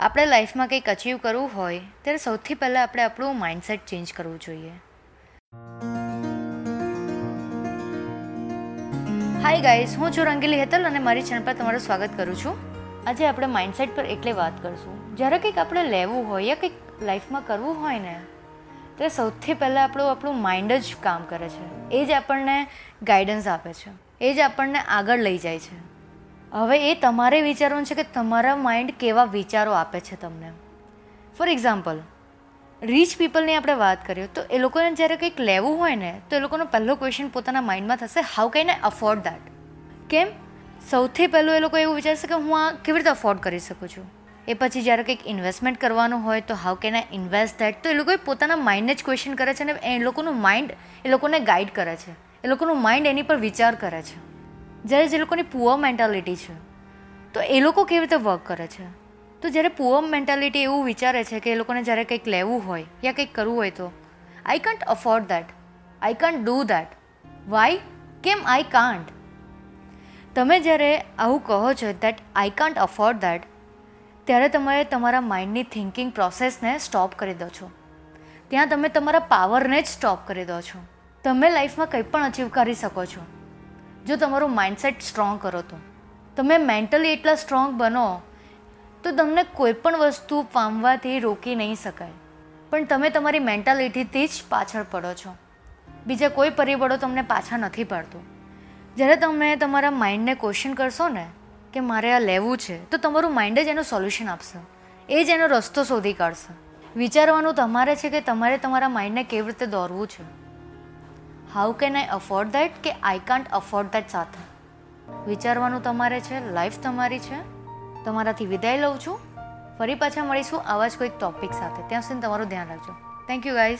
આપણે લાઈફમાં કંઈક અચીવ કરવું હોય, ત્યારે સૌથી પહેલાં આપણે આપણું માઇન્ડસેટ ચેન્જ કરવું જોઈએ. હાય ગાઈઝ હું છું રંગીલી હેતલ અને મારી ચેનલ પર તમારું સ્વાગત કરું છું. આજે આપણે માઇન્ડસેટ પર એટલે વાત કરશું. જ્યારે કંઈક આપણે લેવું હોય યા કંઈક લાઈફમાં કરવું હોય ને, તો સૌથી પહેલાં આપણું આપણું માઇન્ડ જ કામ કરે છે. એ જ આપણને ગાઈડન્સ આપે છે. એ જ આપણને આગળ લઈ જાય છે. હવે એ તમારે વિચારવાનું છે કે તમારા માઇન્ડ કેવા વિચારો આપે છે તમને. ફોર એક્ઝામ્પલ રીચ પીપલની આપણે વાત કરીએ તો એ લોકોને જ્યારે કંઈક લેવું હોય ને, તો એ લોકોનો પહેલો ક્વેશ્ચન પોતાના માઇન્ડમાં થશે how can I afford that કેમ? સૌથી પહેલું એ લોકો એવું વિચારશે કે હું આ કેવી રીતે અફોર્ડ કરી શકું છું? એ પછી જ્યારે કંઈક ઇન્વેસ્ટમેન્ટ કરવાનું હોય તો how can I invest that તો એ લોકોએ પોતાના માઇન્ડને જ ક્વેશ્ચન કરે છે અને એ લોકોનું માઇન્ડ એ લોકોને ગાઈડ કરે છે. એ લોકોનું માઇન્ડ એની પર વિચાર કરે છે. જ્યારે જે લોકોની પુઅર મેન્ટાલિટી છે, તો એ લોકો કેવી રીતે વર્ક કરે છે? તો જ્યારે પુઅર મેન્ટાલિટી એવું વિચારે છે કે એ લોકોને જ્યારે કંઈક લેવું હોય યા કંઈક કરવું હોય તો I can't afford that I can't do that why કેમ? આઈ કાન્ટ તમે જ્યારે આવું કહો છો that I can't afford that ત્યારે તમે તમારા માઇન્ડની થિંકિંગ પ્રોસેસને સ્ટોપ કરી દો છો. ત્યાં તમે તમારા પાવરને જ સ્ટોપ કરી દો છો. તમે લાઈફમાં કંઈ પણ અચીવ કરી શકો છો. જો તમારું માઇન્ડસેટ સ્ટ્રોંગ કરો તો. તમે મેન્ટલી એટલા સ્ટ્રોંગ બનો, તો તમને કોઈ પણ વસ્તુ પામવાથી રોકી નહીં શકાય. પણ તમે તમારી મેન્ટાલિટીથી જ પાછળ પડો છો. બીજા કોઈ પરિબળો તમને પાછા નથી પાડતું. જ્યારે તમે તમારા માઇન્ડને ક્વેશ્ચન કરશો ને, કે મારે આ લેવું છે, તો તમારું માઇન્ડ જ એનું સોલ્યુશન આપશે. એ જ એનો રસ્તો શોધી કાઢશે. વિચારવાનું તમારે છે કે તમારે તમારા માઇન્ડને કેવી રીતે દોરવું છે. How can I afford that કે આઈ કાન્ટ અફોર્ડ દેટ સાથે. વિચારવાનું તમારે છે લાઈફ તમારી છે. તમારાથી વિદાય લઉં છું. ફરી પાછા મળીશું આવા જ કોઈક ટોપિક સાથે. ત્યાં સુધી તમારું ધ્યાન રાખજો. Thank you guys